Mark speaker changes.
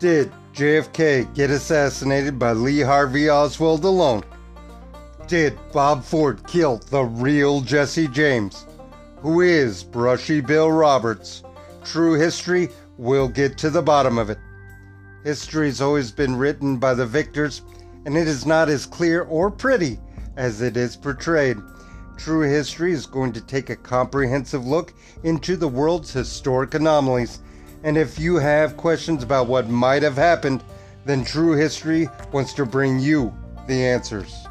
Speaker 1: Did JFK get assassinated by Lee Harvey Oswald alone? Did Bob Ford kill the real Jesse James? Who is Brushy Bill Roberts? True history, we'll get to the bottom of it. History History's always been written by the victors, and it is not as clear or pretty as it is portrayed. True History is going to take a comprehensive look into the world's historic anomalies. And if you have questions about what might have happened, then True History wants to bring you the answers.